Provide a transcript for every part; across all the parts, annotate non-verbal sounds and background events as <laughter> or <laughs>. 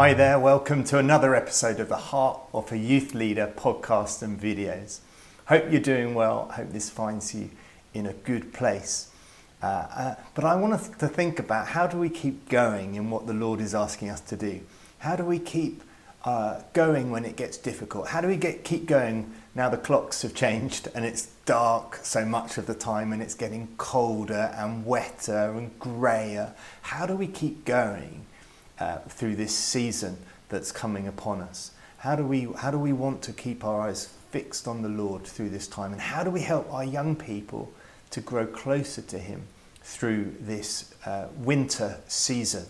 Hi there, welcome to another episode of the Heart of a Youth Leader podcast and videos. Hope you're doing well, hope this finds you in a good place. Uh, uh, but I want us to think about how do we keep going in what the Lord is asking us to do? How do we keep uh, going when it gets difficult? How do we get, keep going now the clocks have changed and it's dark so much of the time and it's getting colder and wetter and greyer? How do we keep going? Uh, through this season that's coming upon us? How do, we, how do we want to keep our eyes fixed on the Lord through this time? And how do we help our young people to grow closer to Him through this uh, winter season?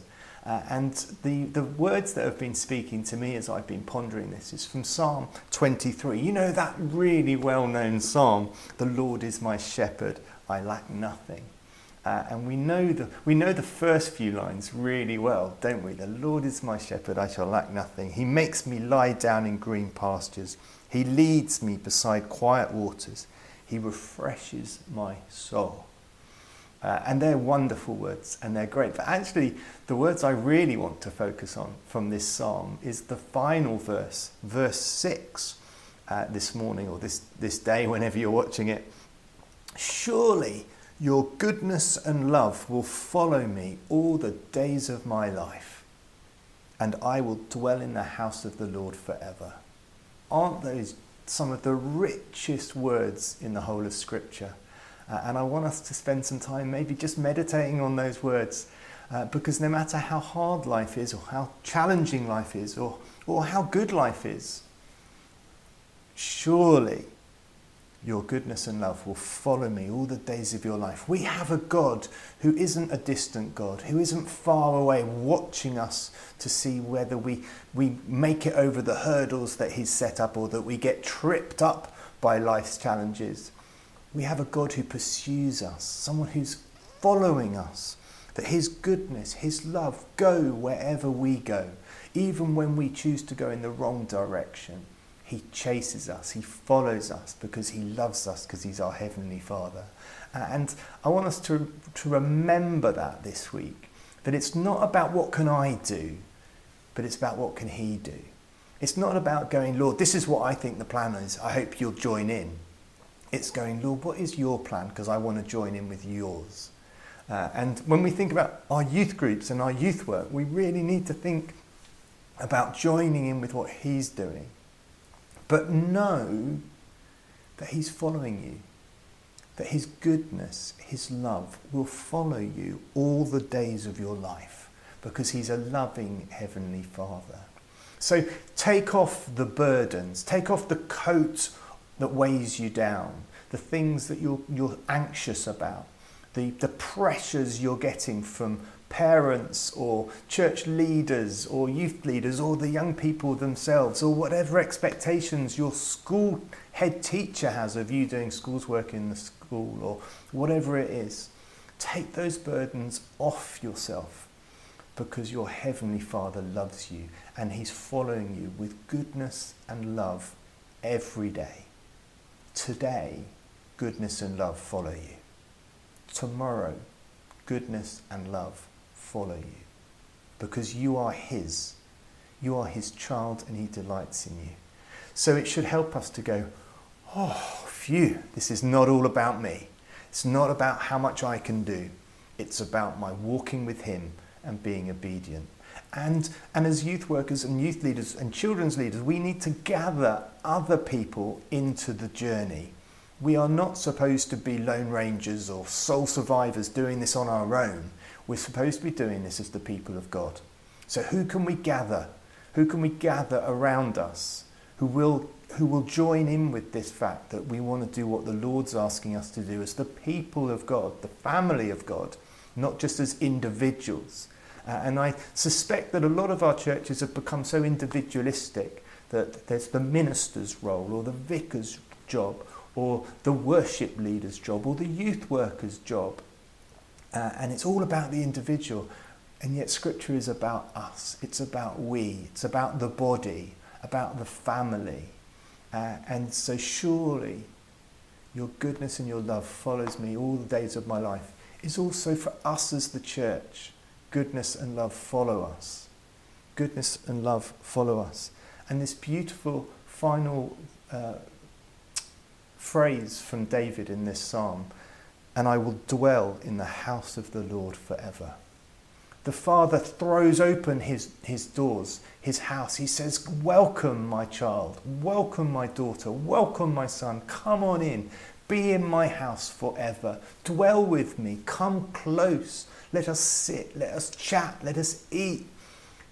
Uh, and the, the words that have been speaking to me as I've been pondering this is from Psalm 23. You know that really well known psalm, The Lord is my shepherd, I lack nothing. Uh, and we know, the, we know the first few lines really well, don't we? The Lord is my shepherd, I shall lack nothing. He makes me lie down in green pastures. He leads me beside quiet waters. He refreshes my soul. Uh, and they're wonderful words and they're great. But actually, the words I really want to focus on from this psalm is the final verse, verse 6, uh, this morning or this, this day, <laughs> whenever you're watching it. Surely your goodness and love will follow me all the days of my life, and I will dwell in the house of the Lord forever. Aren't those some of the richest words in the whole of Scripture? Uh, and I want us to spend some time maybe just meditating on those words. Uh, because no matter how hard life is, or how challenging life is, or, or how good life is, surely your goodness and love will follow me all the days of your life. We have a God who isn't a distant God, who isn't far away watching us to see whether we, we make it over the hurdles that He's set up or that we get tripped up by life's challenges. We have a God who pursues us, someone who's following us, that His goodness, His love go wherever we go, even when we choose to go in the wrong direction. He chases us, He follows us because He loves us because He's our Heavenly Father. And I want us to, to remember that this week that it's not about what can I do, but it's about what can He do. It's not about going, Lord, this is what I think the plan is. I hope you'll join in. It's going, Lord, what is your plan? Because I want to join in with yours. Uh, and when we think about our youth groups and our youth work, we really need to think about joining in with what He's doing but know that He's following you, that His goodness, His love will follow you all the days of your life because He's a loving Heavenly Father. So take off the burdens, take off the coat that weighs you down, the things that you're, you're anxious about, the, the pressures you're getting from parents or church leaders or youth leaders or the young people themselves or whatever expectations your school head teacher has of you doing school's work in the school or whatever it is. Take those burdens off yourself because your Heavenly Father loves you and He's following you with goodness and love every day. Today, goodness and love follow you. Tomorrow, goodness and love follow you because you are His. You are His child and He delights in you. So it should help us to go, oh, phew, this is not all about me. It's not about how much I can do. It's about my walking with Him and being obedient. And, and as youth workers and youth leaders and children's leaders, we need to gather other people into the journey. We are not supposed to be lone rangers or sole survivors doing this on our own. We're supposed to be doing this as the people of God. So, who can we gather? Who can we gather around us who will, who will join in with this fact that we want to do what the Lord's asking us to do as the people of God, the family of God, not just as individuals? Uh, and I suspect that a lot of our churches have become so individualistic that there's the minister's role or the vicar's job or the worship leader's job or the youth worker's job. Uh, and it's all about the individual. And yet, Scripture is about us. It's about we. It's about the body, about the family. Uh, and so, surely, your goodness and your love follows me all the days of my life. Is also for us as the church. Goodness and love follow us. goodness and love follow us. And this beautiful final uh, phrase from David in this psalm and I will dwell in the house of the Lord forever. The Father throws open his, his doors, his house. He says, Welcome, my child. Welcome, my daughter. Welcome, my son. Come on in. Be in my house forever. Dwell with me. Come close. Let us sit. Let us chat. Let us eat.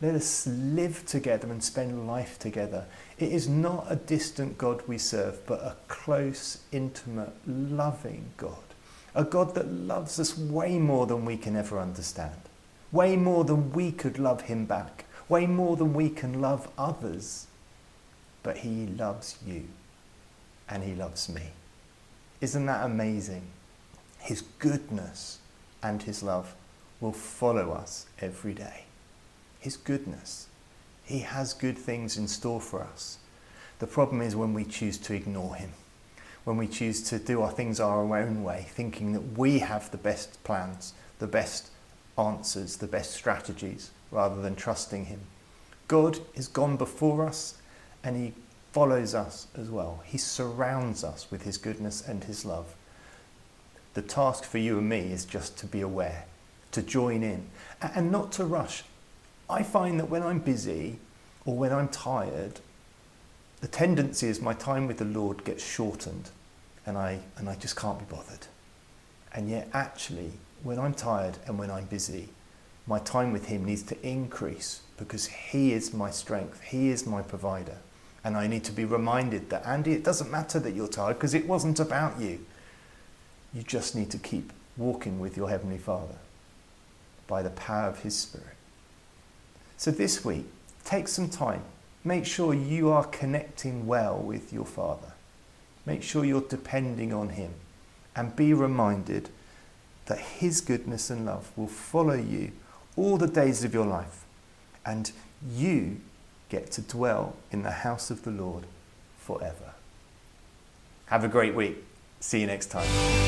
Let us live together and spend life together. It is not a distant God we serve, but a close, intimate, loving God. A God that loves us way more than we can ever understand, way more than we could love Him back, way more than we can love others. But He loves you and He loves me. Isn't that amazing? His goodness and His love will follow us every day. His goodness. He has good things in store for us. The problem is when we choose to ignore Him, when we choose to do our things our own way, thinking that we have the best plans, the best answers, the best strategies, rather than trusting Him. God is gone before us and He follows us as well. He surrounds us with His goodness and His love. The task for you and me is just to be aware, to join in, and not to rush. I find that when I'm busy or when I'm tired, the tendency is my time with the Lord gets shortened and I, and I just can't be bothered. And yet, actually, when I'm tired and when I'm busy, my time with Him needs to increase because He is my strength, He is my provider. And I need to be reminded that, Andy, it doesn't matter that you're tired because it wasn't about you. You just need to keep walking with your Heavenly Father by the power of His Spirit. So this week, take some time. Make sure you are connecting well with your Father. Make sure you're depending on Him. And be reminded that His goodness and love will follow you all the days of your life. And you get to dwell in the house of the Lord forever. Have a great week. See you next time.